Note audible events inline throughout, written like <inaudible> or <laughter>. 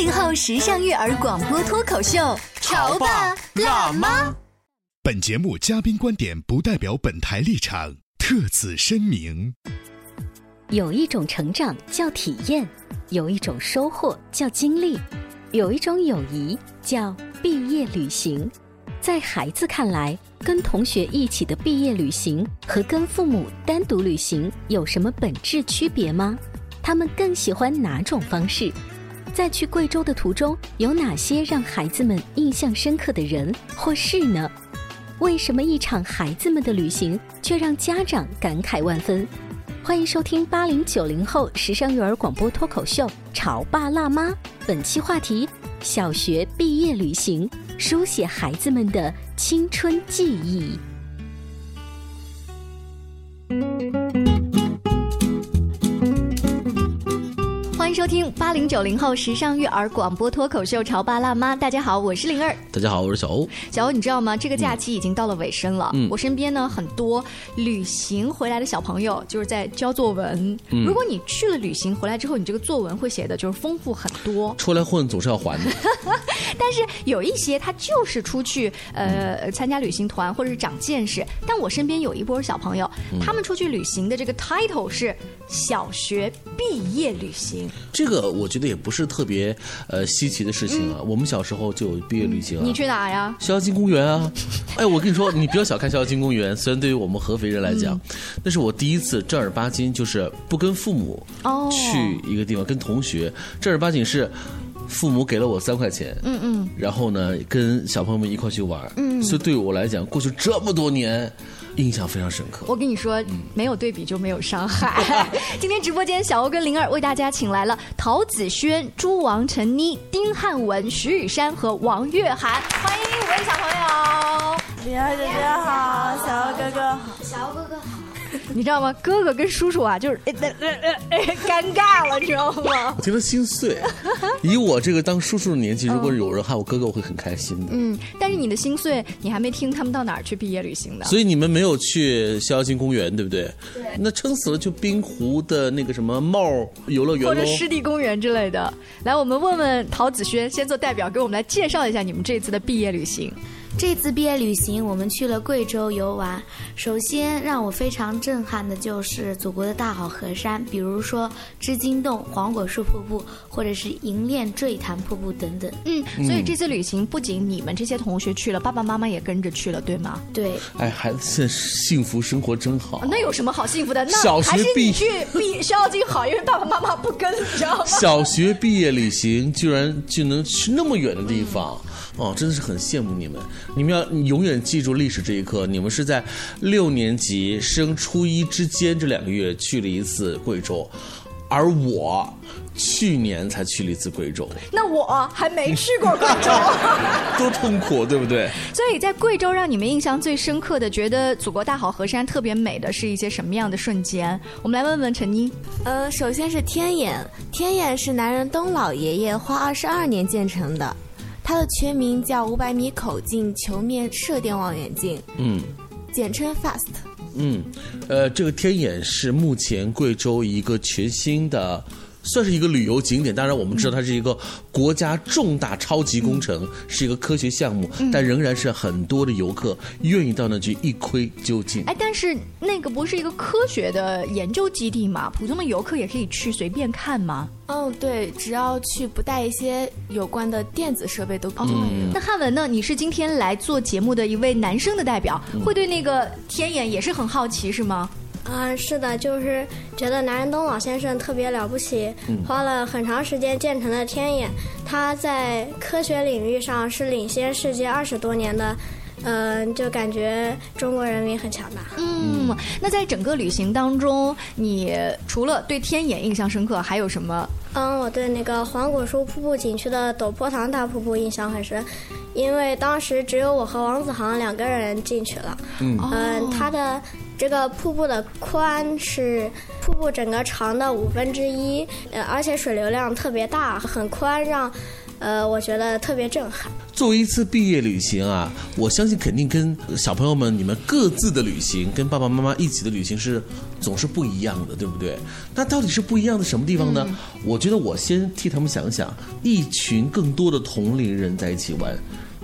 八零后时尚育儿广播脱口秀，潮爸辣妈。本节目嘉宾观点不代表本台立场，特此声明。有一种成长叫体验，有一种收获叫经历，有一种友谊叫毕业旅行。在孩子看来，跟同学一起的毕业旅行和跟父母单独旅行有什么本质区别吗？他们更喜欢哪种方式？在去贵州的途中，有哪些让孩子们印象深刻的人或事呢？为什么一场孩子们的旅行却让家长感慨万分？欢迎收听八零九零后时尚育儿广播脱口秀《潮爸辣妈》，本期话题：小学毕业旅行，书写孩子们的青春记忆。迎收听八零九零后时尚育儿广播脱口秀《潮爸辣妈》。大家好，我是灵儿。大家好，我是小欧。小欧，你知道吗？这个假期已经到了尾声了。嗯我身边呢很多旅行回来的小朋友就是在交作文。嗯如果你去了旅行回来之后，你这个作文会写的就是丰富很多。出来混总是要还的。<laughs> 但是有一些他就是出去呃参加旅行团或者是长见识。但我身边有一波小朋友，他们出去旅行的这个 title 是小学毕业旅行。这个我觉得也不是特别呃稀奇的事情啊。我们小时候就有毕业旅行啊。你去哪呀？逍遥津公园啊！哎，我跟你说，你不要小看逍遥津公园，虽然对于我们合肥人来讲，那是我第一次正儿八经就是不跟父母哦去一个地方，跟同学正儿八经是。父母给了我三块钱，嗯嗯，然后呢，跟小朋友们一块去玩，嗯，所以对我来讲，过去这么多年，印象非常深刻。我跟你说，没有对比就没有伤害。<laughs> 今天直播间，小欧跟灵儿为大家请来了陶子轩、朱王陈妮、丁汉文、徐雨珊和王月涵，欢迎五位小朋友。灵儿姐姐好，小欧哥哥好，小欧哥哥好。你知道吗？哥哥跟叔叔啊，就是呃呃呃呃尴尬了，你知道吗？<laughs> 我觉得心碎。以我这个当叔叔的年纪，如果有人喊我哥哥，我会很开心的。嗯，但是你的心碎，你还没听他们到哪儿去毕业旅行的？所以你们没有去逍遥津公园，对不对？对。那撑死了就滨湖的那个什么帽游乐园或者。湿地公园之类的。来，我们问问陶子轩，先做代表给我们来介绍一下你们这次的毕业旅行。这次毕业旅行，我们去了贵州游玩。首先让我非常震撼的就是祖国的大好河山，比如说织金洞、黄果树瀑布，或者是银链坠潭瀑布等等。嗯，所以这次旅行不仅你们这些同学去了，爸爸妈妈也跟着去了，对吗？对，哎，孩子现在幸福生活真好。那有什么好幸福的？那小学还是毕业去毕逍遥津好，因为爸爸妈妈不跟，你知道吗？小学毕业旅行居然就能去那么远的地方，哦，真的是很羡慕你们。你们要永远记住历史这一刻，你们是在六年级升初一之间这两个月去了一次贵州，而我去年才去了一次贵州，那我还没去过贵州，<laughs> 多痛苦，对不对？所以在贵州让你们印象最深刻的，觉得祖国大好河山特别美的是一些什么样的瞬间？我们来问问陈妮。呃，首先是天眼，天眼是南仁东老爷爷花二十二年建成的，它的全名叫五百米口径球面射电望远镜，嗯。简称 FAST。嗯，呃，这个天眼是目前贵州一个全新的。算是一个旅游景点，当然我们知道它是一个国家重大超级工程，是一个科学项目，但仍然是很多的游客愿意到那去一窥究竟。哎，但是那个不是一个科学的研究基地嘛？普通的游客也可以去随便看吗？哦，对，只要去不带一些有关的电子设备都可以。嗯那汉文呢？你是今天来做节目的一位男生的代表，会对那个天眼也是很好奇是吗？啊，是的，就是觉得南仁东老先生特别了不起，花了很长时间建成了天眼，他在科学领域上是领先世界二十多年的。嗯，就感觉中国人民很强大。嗯，那在整个旅行当中，你除了对天眼印象深刻，还有什么？嗯，我对那个黄果树瀑布景区的陡坡塘大瀑布印象很深，因为当时只有我和王子航两个人进去了。嗯，嗯，他的这个瀑布的宽是瀑布整个长的五分之一，呃，而且水流量特别大，很宽，让。呃，我觉得特别震撼。作为一次毕业旅行啊，我相信肯定跟小朋友们你们各自的旅行，跟爸爸妈妈一起的旅行是总是不一样的，对不对？那到底是不一样的什么地方呢？我觉得我先替他们想想，一群更多的同龄人在一起玩，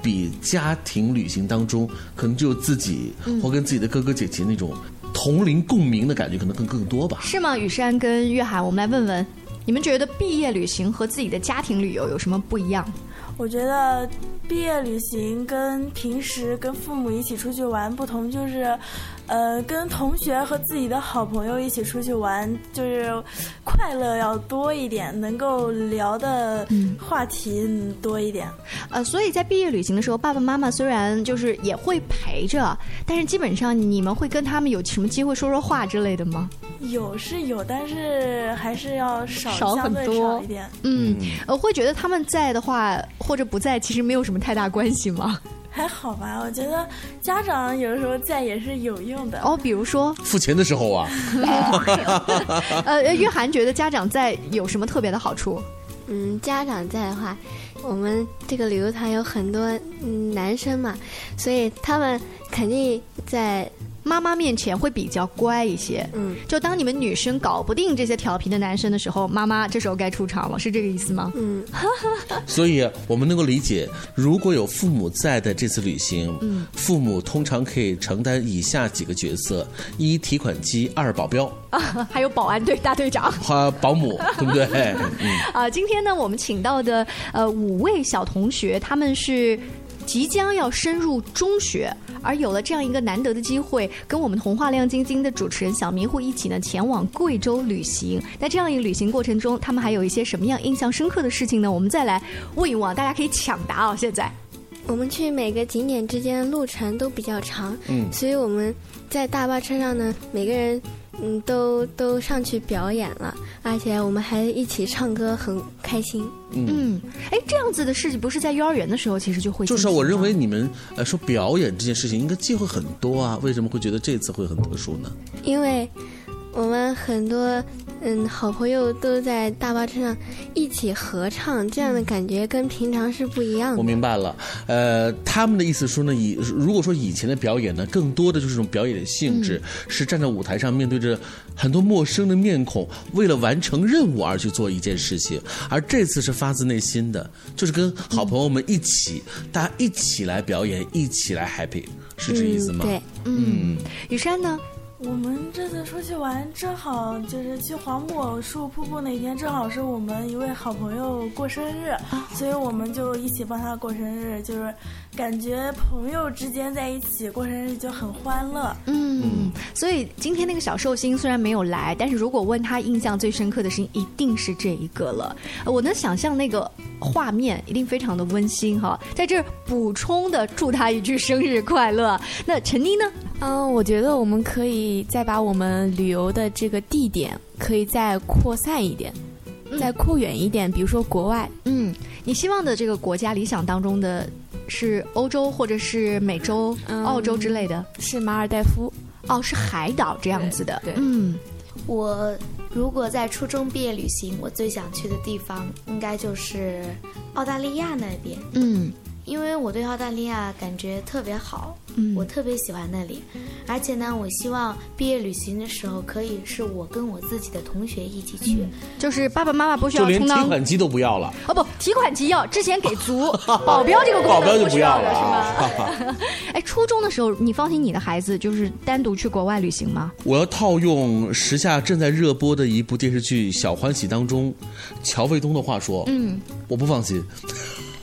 比家庭旅行当中可能只有自己或跟自己的哥哥姐姐那种同龄共鸣的感觉可能更更多吧？是吗？雨山跟月涵，我们来问问。你们觉得毕业旅行和自己的家庭旅游有什么不一样？我觉得毕业旅行跟平时跟父母一起出去玩不同，就是，呃，跟同学和自己的好朋友一起出去玩，就是快乐要多一点，能够聊的话题多一点。呃，所以在毕业旅行的时候，爸爸妈妈虽然就是也会陪着，但是基本上你们会跟他们有什么机会说说话之类的吗？有是有，但是还是要少很多一点。嗯，呃，会觉得他们在的话。或者不在，其实没有什么太大关系吗？还好吧，我觉得家长有的时候在也是有用的。哦，比如说付钱的时候啊。<laughs> 呃，约涵觉得家长在有什么特别的好处？嗯，家长在的话，我们这个旅游团有很多嗯男生嘛，所以他们肯定在。妈妈面前会比较乖一些，嗯，就当你们女生搞不定这些调皮的男生的时候，妈妈这时候该出场了，是这个意思吗？嗯，<laughs> 所以我们能够理解，如果有父母在的这次旅行，嗯，父母通常可以承担以下几个角色：一提款机，二保镖，啊，<laughs> 还有保安队大队长，<laughs> 和保姆，对不对？嗯，啊，今天呢，我们请到的呃五位小同学，他们是。即将要深入中学，而有了这样一个难得的机会，跟我们童话亮晶晶的主持人小迷糊一起呢，前往贵州旅行。在这样一个旅行过程中，他们还有一些什么样印象深刻的事情呢？我们再来问一问，大家可以抢答哦。现在，我们去每个景点之间的路程都比较长，嗯，所以我们在大巴车上呢，每个人。嗯，都都上去表演了，而且我们还一起唱歌，很开心。嗯，哎，这样子的事情不是在幼儿园的时候其实就会。就是我认为你们呃说表演这件事情应该机会很多啊，为什么会觉得这次会很特殊呢？因为我们很多。嗯，好朋友都在大巴车上一起合唱，这样的感觉跟平常是不一样的。我明白了，呃，他们的意思说呢，以如果说以前的表演呢，更多的就是这种表演的性质，是站在舞台上面对着很多陌生的面孔，为了完成任务而去做一件事情，而这次是发自内心的，就是跟好朋友们一起，大家一起来表演，一起来 happy，是这意思吗？对，嗯，雨山呢？我们这次出去玩，正好就是去黄果树瀑布那天，正好是我们一位好朋友过生日，所以我们就一起帮他过生日，就是感觉朋友之间在一起过生日就很欢乐。嗯，所以今天那个小寿星虽然没有来，但是如果问他印象最深刻的事情，一定是这一个了。我能想象那个画面一定非常的温馨哈，在这补充的祝他一句生日快乐。那陈妮呢？嗯，我觉得我们可以再把我们旅游的这个地点可以再扩散一点，再扩远一点，比如说国外。嗯，你希望的这个国家理想当中的是欧洲或者是美洲、澳洲之类的？是马尔代夫？哦，是海岛这样子的。对，嗯，我如果在初中毕业旅行，我最想去的地方应该就是澳大利亚那边。嗯。因为我对澳大利亚感觉特别好，嗯，我特别喜欢那里，而且呢，我希望毕业旅行的时候可以是我跟我自己的同学一起去，就是爸爸妈妈不需要充当提款机都不要了。哦，不，提款机要之前给足，<laughs> 保镖这个功能不要了，是吗？<laughs> 哎，初中的时候，你放心你的孩子就是单独去国外旅行吗？我要套用时下正在热播的一部电视剧《小欢喜》当中乔卫东的话说，嗯，我不放心。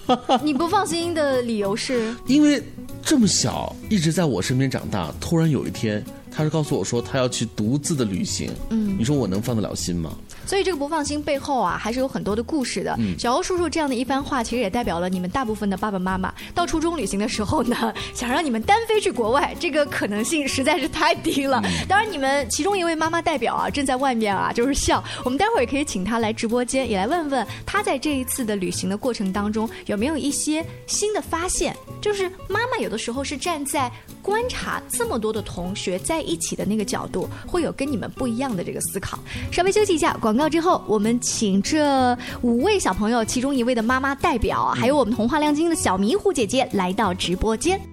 <laughs> 你不放心的理由是？因为这么小，一直在我身边长大，突然有一天他是告诉我说他要去独自的旅行。嗯，你说我能放得了心吗？所以这个不放心背后啊，还是有很多的故事的。小欧叔叔这样的一番话，其实也代表了你们大部分的爸爸妈妈到初中旅行的时候呢，<laughs> 想让你们单飞去国外，这个可能性实在是太低了。当然，你们其中一位妈妈代表啊，正在外面啊，就是笑。我们待会儿也可以请她来直播间，也来问问她在这一次的旅行的过程当中有没有一些新的发现。就是妈妈有的时候是站在观察这么多的同学在一起的那个角度，会有跟你们不一样的这个思考。稍微休息一下，广告之后，我们请这五位小朋友其中一位的妈妈代表，还有我们童话亮晶晶的小迷糊姐姐来到直播间。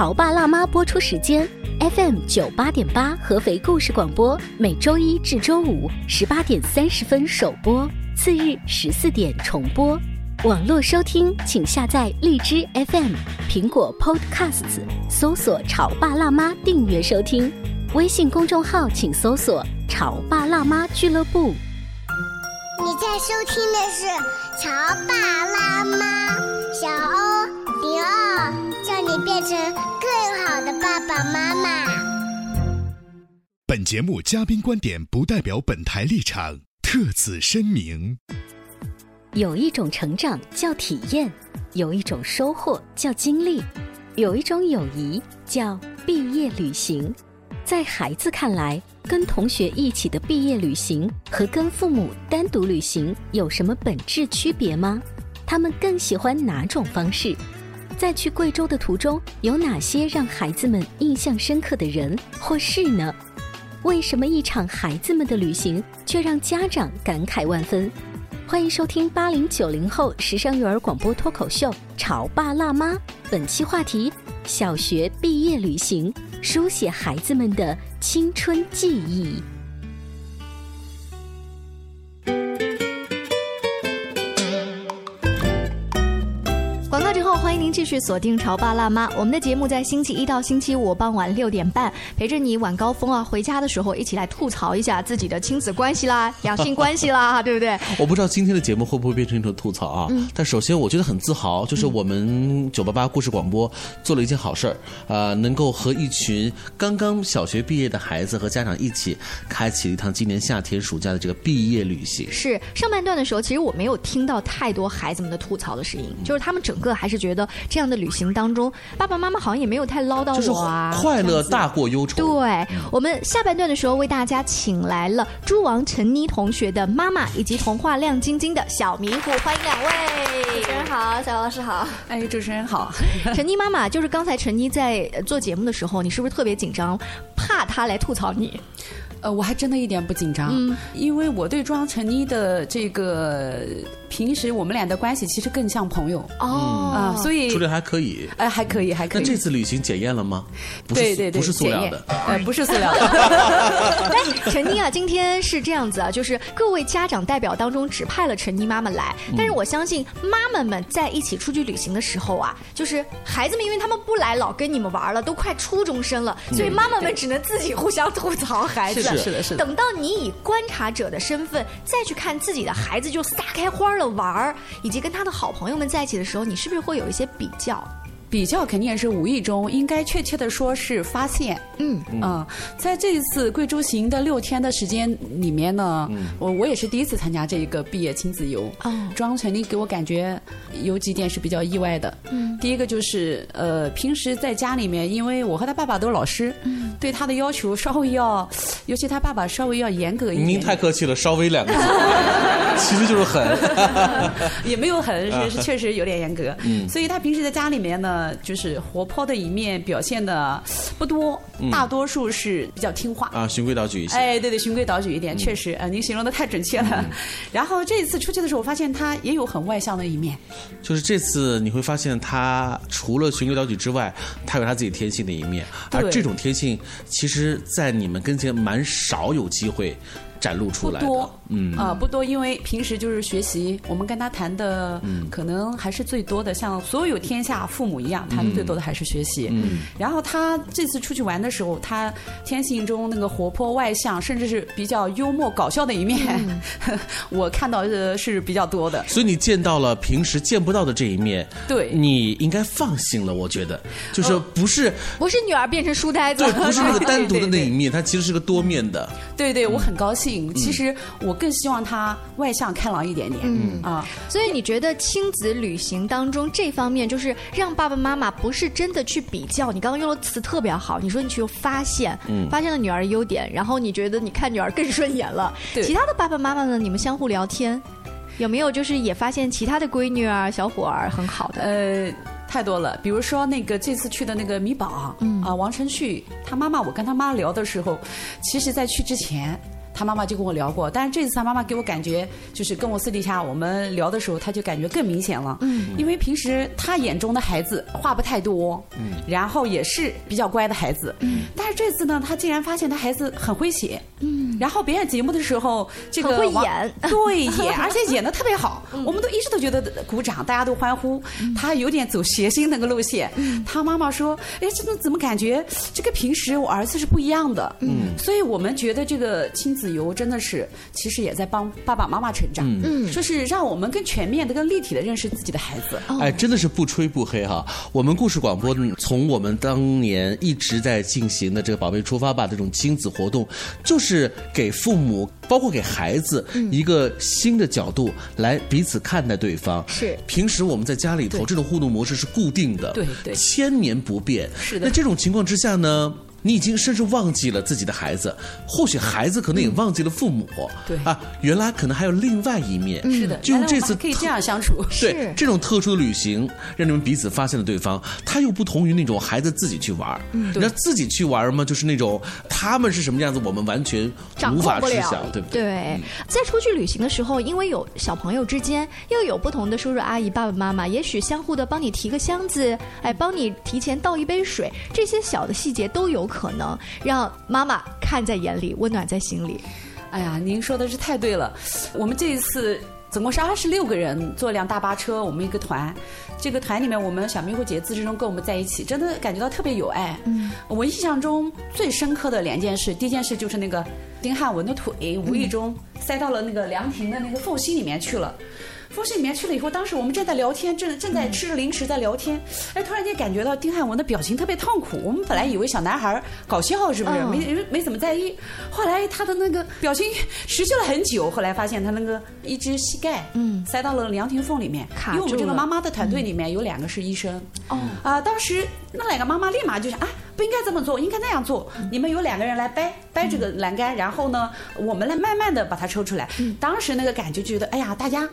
潮爸辣妈播出时间：FM 九八点八合肥故事广播，每周一至周五十八点三十分首播，次日十四点重播。网络收听，请下载荔枝 FM、苹果 Podcasts，搜索“潮爸辣妈”订阅收听。微信公众号请搜索“潮爸辣妈俱乐部”。你在收听的是《潮爸辣妈》，小欧零二，叫你变成。更好的爸爸妈妈。本节目嘉宾观点不代表本台立场，特此声明。有一种成长叫体验，有一种收获叫经历，有一种友谊叫毕业旅行。在孩子看来，跟同学一起的毕业旅行和跟父母单独旅行有什么本质区别吗？他们更喜欢哪种方式？在去贵州的途中，有哪些让孩子们印象深刻的人或事呢？为什么一场孩子们的旅行却让家长感慨万分？欢迎收听八零九零后时尚育儿广播脱口秀《潮爸辣妈》，本期话题：小学毕业旅行，书写孩子们的青春记忆。您继续锁定《潮爸辣妈》，我们的节目在星期一到星期五傍晚六点半，陪着你晚高峰啊，回家的时候一起来吐槽一下自己的亲子关系啦、<laughs> 两性关系啦，<laughs> 对不对？我不知道今天的节目会不会变成一种吐槽啊？但首先我觉得很自豪，就是我们九八八故事广播做了一件好事儿，呃，能够和一群刚刚小学毕业的孩子和家长一起，开启了一趟今年夏天暑假的这个毕业旅行。是上半段的时候，其实我没有听到太多孩子们的吐槽的声音，就是他们整个还是觉得。这样的旅行当中，爸爸妈妈好像也没有太唠叨我啊，快乐大过忧愁。对我们下半段的时候为大家请来了猪王陈妮同学的妈妈，以及童话亮晶晶的小迷糊，欢迎两位。主持人好，小老师好。哎，主持人好。<laughs> 陈妮妈妈，就是刚才陈妮在做节目的时候，你是不是特别紧张，怕她来吐槽你？呃，我还真的一点不紧张，因为我对庄陈妮的这个平时我们俩的关系其实更像朋友哦啊，所以处理还可以，哎，还可以，还可以。那这次旅行检验了吗？对对对，不是塑料的，呃，不是塑料的。<laughs> 哎，陈妮啊，今天是这样子啊，就是各位家长代表当中只派了陈妮妈妈来，但是我相信妈妈们在一起出去旅行的时候啊，就是孩子们因为他们不来老跟你们玩了，都快初中生了，所以妈妈们只能自己互相吐槽孩子。是的，是的。等到你以观察者的身份再去看自己的孩子就撒开花了玩儿，以及跟他的好朋友们在一起的时候，你是不是会有一些比较？比较肯定也是无意中，应该确切的说是发现。嗯嗯，在这一次贵州行的六天的时间里面呢，我我也是第一次参加这一个毕业亲子游。哦，庄成立给我感觉有几点是比较意外的。嗯，第一个就是呃，平时在家里面，因为我和他爸爸都是老师，嗯，对他的要求稍微要，尤其他爸爸稍微要严格一点。您太客气了，稍微两个字。<laughs> 其实就是狠，<laughs> 也没有狠，是是确实有点严格。嗯所以他平时在家里面呢，就是活泼的一面表现的不多，嗯大多数是比较听话。啊，循规蹈矩一些。哎，对对，循规蹈矩一点，确实，呃，您形容的太准确了。然后这一次出去的时候，我发现他也有很外向的一面。就是这次你会发现，他除了循规蹈矩之外，他有他自己天性的一面，而这种天性，其实，在你们跟前蛮少有机会展露出来的。不多，嗯啊、不多，因为平时就是学习，我们跟他谈的，嗯可能还是最多的，像所有天下父母一样，谈的最多的还是学习。嗯然后他这次出去玩的时候，他天性中那个活泼外向，甚至是比较幽默搞笑的一面，<laughs> 我看到的是比较多的。所以你见到了平时见不到的这一面，对你应该放心了。我觉得，就是不是、不是女儿变成书呆子，对，不是那个单独的那一面，<laughs> 它其实是个多面的。对对，我很高兴。其实我更希望他外向开朗一点点。嗯啊，所以你觉得亲子旅行当中这方面，就是让爸爸妈妈不是真的去比较，你刚刚用的词特别好，你说你去发现，嗯发现了女儿的优点，然后你觉得你看女儿更顺眼了。对其他的爸爸妈妈呢？你们相互聊天，有没有就是也发现其他的闺女啊、小伙儿很好的？呃，太多了。比如说那个这次去的那个米宝，嗯啊，王晨旭他妈妈，我跟他妈聊的时候，其实在去之前。他妈妈就跟我聊过，但是这次他妈妈给我感觉，就是跟我私底下我们聊的时候，他就感觉更明显了。嗯。因为平时他眼中的孩子话不太多，嗯。然后也是比较乖的孩子，嗯。但是这次呢，他竟然发现他孩子很会写，嗯，然后表演节目的时候，这个很会演对演，而且演的特别好，<laughs> 嗯我们都一直都觉得鼓掌，大家都欢呼。他有点走谐星那个路线。嗯他妈妈说：“哎，这个怎么感觉这个平时我儿子是不一样的？”嗯所以我们觉得这个亲子游真的是，其实也在帮爸爸妈妈成长，嗯说是让我们更全面的、更立体的认识自己的孩子。哎，真的是不吹不黑哈！我们故事广播从我们当年一直在进行的这个“宝贝出发吧”这种亲子活动，就是给父母，包括给孩子一个新的角度来彼此看待对方。是平时我们在家里头这种互动模式是固定的，对对千年不变。是的那这种情况之下呢？你已经甚至忘记了自己的孩子，或许孩子可能也忘记了父母。对啊，原来可能还有另外一面。是的，就用这次可以这样相处。对这种特殊的旅行，让你们彼此发现了对方，他又不同于那种孩子自己去玩儿。嗯那自己去玩儿嘛，就是那种他们是什么样子，我们完全无法知晓，对不对？对，在出去旅行的时候，因为有小朋友之间又有不同的叔叔阿姨、爸爸妈妈，也许相互的帮你提个箱子，哎，帮你提前倒一杯水，这些小的细节都有可能让妈妈看在眼里，温暖在心里。哎呀，您说的是太对了。我们这一次总共是二十六个人，坐辆大巴车，我们一个团。这个团里面，我们小迷糊姐自始至终跟我们在一起，真的感觉到特别有爱。嗯，我印象中最深刻的两件事，第一件事就是那个丁汉文的腿无意中塞到了那个凉亭的那个缝隙里面去了。缝隙里面去了以后，当时我们正在聊天，正正在吃着零食在聊天，哎，突然间感觉到丁汉文的表情特别痛苦。我们本来以为小男孩搞笑是不是？嗯没没没怎么在意，后来他的那个表情 <laughs> 持续了很久，后来发现他那个一只膝盖嗯塞到了凉亭缝里面，卡因为我们这个妈妈的团队里面有两个是医生，哦啊、当时那两个妈妈立马就想啊，不应该这么做，应该那样做。你们有两个人来掰掰这个栏杆，然后呢，我们来慢慢的把它抽出来。当时那个感觉觉得，哎呀，大家。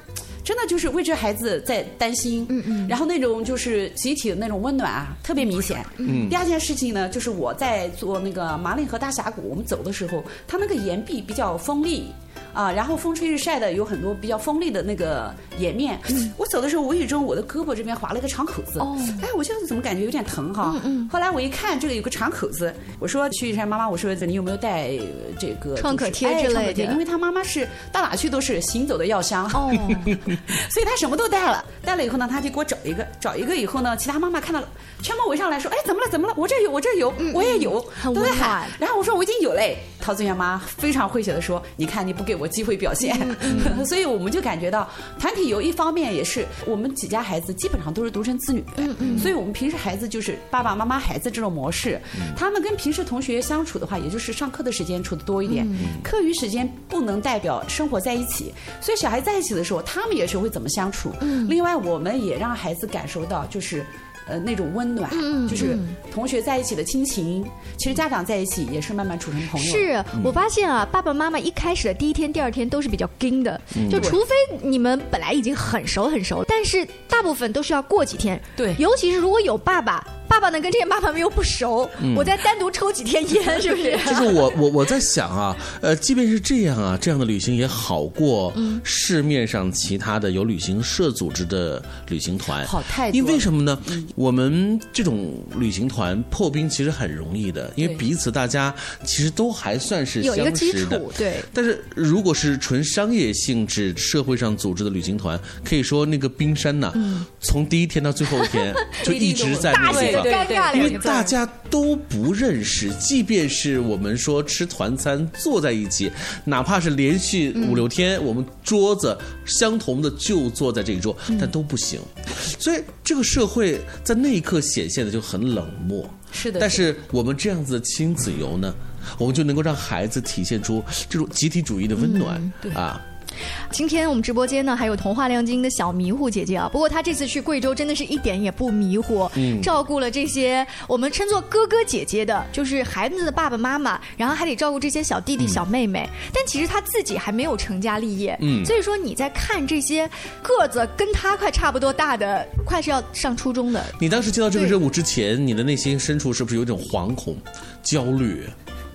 真的就是为这孩子在担心，嗯嗯，然后那种就是集体的那种温暖啊，特别明显。嗯第二件事情呢，就是我在做那个马岭河大峡谷，我们走的时候，它那个岩壁比较锋利。啊，然后风吹日晒的有很多比较锋利的那个岩面。我走的时候，无意中我的胳膊这边划了一个长口子。哦哎，我就是怎么感觉有点疼哈？嗯嗯后来我一看，这个有个长口子，我说徐玉山妈妈，我说你有没有带呃这个创可贴之类的因为他妈妈是到哪去都是行走的药箱。哦，<laughs> <laughs> 所以他什么都带了，带了以后呢，他就给我找一个，找一个以后呢，其他妈妈看到了，全部围上来说，哎，怎么了？怎么了？我这有，我这有，我也有，都在喊。然后我说我已经有嘞。陶子媛妈非常诙谐的说：“你看你不给我机会表现。嗯 <laughs> 所以我们就感觉到团体游一方面也是我们几家孩子基本上都是独生子女，嗯所以我们平时孩子就是爸爸妈妈孩子这种模式，他们跟平时同学相处的话，也就是上课的时间处的多一点，课余时间不能代表生活在一起，所以小孩在一起的时候，他们也是会怎么相处。另外，我们也让孩子感受到就是。呃那种温暖，嗯就是嗯同学在一起的亲情。其实家长在一起也是慢慢处成朋友。是我发现啊，爸爸妈妈一开始的第一天、第二天都是比较硬的，嗯就除非你们本来已经很熟很熟，但是大部分都是要过几天。对，尤其是如果有爸爸，爸爸呢跟这些妈妈们又不熟，嗯我再单独抽几天烟，<laughs> 是不是？就是我我我在想啊，呃，即便是这样啊，这样的旅行也好过嗯市面上其他的有旅行社组织的旅行团，好太多因为什么呢？嗯我们这种旅行团破冰其实很容易的，因为彼此大家其实都还算是有一个基相识的础，。对。但是如果是纯商业性质、社会上组织的旅行团，可以说那个冰山呐、嗯从第一天到最后一天 <laughs> 就一直在那大写的个地方尴尬因为大家都不认识，即便是我们说吃团餐坐在一起，哪怕是连续五六天，我们桌子相同的就坐在这一桌，但都不行。所以这个社会在那一刻显现的就很冷漠。是的但是我们这样子的亲子游呢，我们就能够让孩子体现出这种集体主义的温暖、啊。今天我们直播间呢还有童话亮晶的小迷糊姐姐啊，不过她这次去贵州真的是一点也不迷糊，嗯照顾了这些我们称作哥哥姐姐的，就是孩子的爸爸妈妈，然后还得照顾这些小弟弟小妹妹。但其实她自己还没有成家立业，嗯所以说你在看这些个子跟她快差不多大的，快是要上初中的，你当时接到这个任务之前，你的内心深处是不是有一种惶恐、焦虑？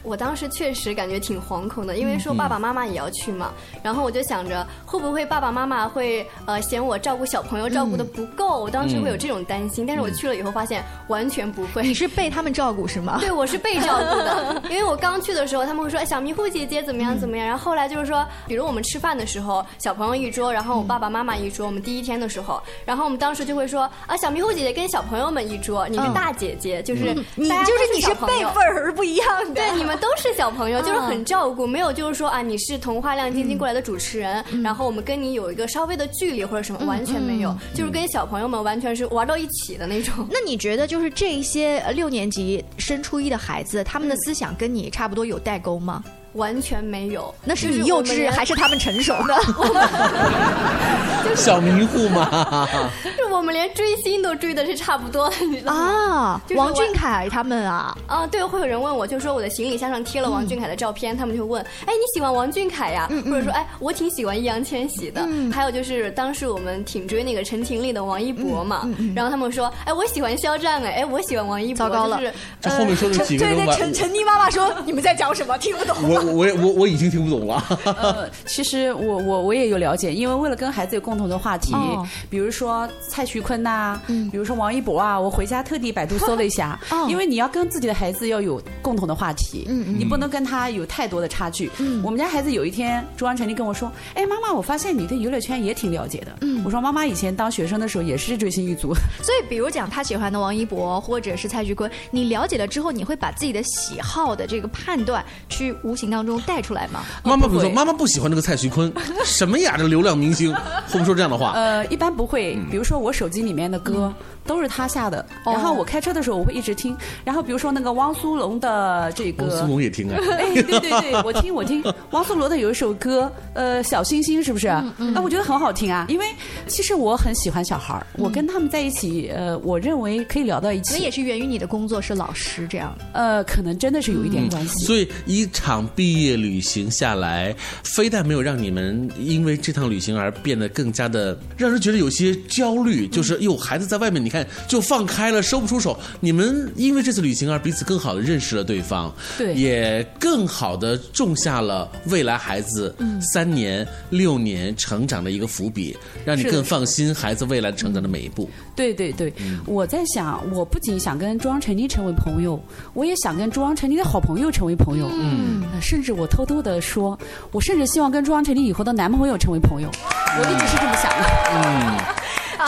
我当时确实感觉挺惶恐的，因为说嗯爸爸妈妈也要去嘛，然后我就想着会不会爸爸妈妈会呃嫌我照顾小朋友照顾的不够，我当时会有这种担心，但是我去了以后发现完全不会。你是被他们照顾是吗？对，我是被照顾的，<laughs> 因为我刚去的时候他们会说哎小迷糊姐姐怎么样怎么样，然后后来就是说，比如我们吃饭的时候，小朋友一桌，然后我爸爸妈妈一桌，我们第一天的时候，然后我们当时就会说啊小迷糊姐姐跟小朋友们一桌，你是嗯。大姐姐，就是嗯。你就是你是辈分儿不一样的。对，你们都是小朋友，就是嗯很照顾，没有就是说啊，你是童话亮晶晶过来的主持人，然后我们跟你有一个稍微的距离或者什么，嗯完全没有嗯，就是跟小朋友们完全是玩到一起的那种。<laughs> 那你觉得就是这一些呃六年级升初一的孩子，他们的思想跟你差不多有代沟吗？完全没有，那是你幼稚还是他们成熟呢？<laughs> <laughs> 小迷糊嘛，<laughs> 就我们连追星都追的是差不多的，你知道吗？啊，就是王俊凯他们啊，啊，对，会有人问我，就说我的行李箱上贴了王俊凯的照片，他们就问，哎，你喜欢王俊凯呀？或者说，哎，我挺喜欢易烊千玺的。还有就是当时我们挺追那个陈情令的王一博嘛，然后他们说，哎，我喜欢肖战，哎，哎，我喜欢王一博。糟糕了就是这后面说的几个人完对对，陈陈妮妈妈说你们在讲什么？听不懂。我 <laughs> 我也我我已经听不懂了。<laughs> 呃，其实我我我也有了解，因为为了跟孩子有共同的话题，哦比如说蔡徐坤呐、比如说王一博啊，我回家特地百度搜了一下，<laughs> 哦因为你要跟自己的孩子要有共同的话题，嗯嗯你不能跟他有太多的差距。我们家孩子有一天，朱安成就跟我说：“哎，妈妈，我发现你对娱乐圈也挺了解的。”我说：“妈妈以前当学生的时候也是追星一族。”所以，比如讲他喜欢的王一博或者是蔡徐坤，你了解了之后，你会把自己的喜好的这个判断去无形当中带出来吗？<laughs> 妈妈比如说，妈妈不喜欢这个蔡徐坤，什么呀？这流量明星会不会说这样的话？呃，一般不会。比如说我手机里面的歌都是他下的，然后我开车的时候我会一直听。然后比如说那个汪苏泷的这个，汪苏泷也听啊。<laughs> 哎，对对对，我听我听汪苏泷的有一首歌，呃，小星星是不是？啊，我觉得很好听啊。因为其实我很喜欢小孩儿，我跟他们在一起，呃，我认为可以聊到一起。可能也是源于你的工作是老师这样。呃，可能真的是有一点关系。所以一场毕业旅行下来，非但没有让你们因为这趟旅行而变得更加的让人觉得有些焦虑，就是哟，孩子在外面，你看就放开了，收不出手。你们因为这次旅行而彼此更好的认识了对方，对也更好的种下了未来孩子嗯三年、六年成长的一个伏笔，让你更放心孩子未来成长的每一步。对对对，我在想，我不仅想跟中央陈妮成为朋友，我也想跟中央陈妮的好朋友成为朋友。嗯，甚至我偷偷的说，我甚至希望跟中央陈妮以后的男朋友成为朋友。我一直是这么想的。嗯，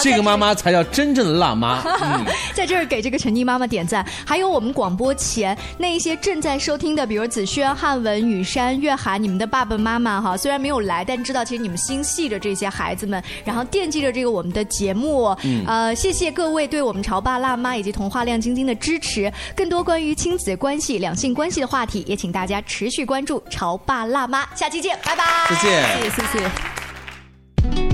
这个妈妈才叫真正的辣妈。<laughs> 嗯。在这儿给这个陈妮妈妈点赞，还有我们广播前那一些正在收听的，比如子轩、汉文、雨山、月涵，你们的爸爸妈妈哈，虽然没有来，但知道其实你们心系着这些孩子们，然后惦记着这个我们的节目。嗯呃，谢谢各位对我们潮爸辣妈以及童话亮晶晶的支持。更多关于亲子关系、两性关系的话题，也请大家持续关注潮爸辣妈。下期见，拜拜。再见谢谢谢谢。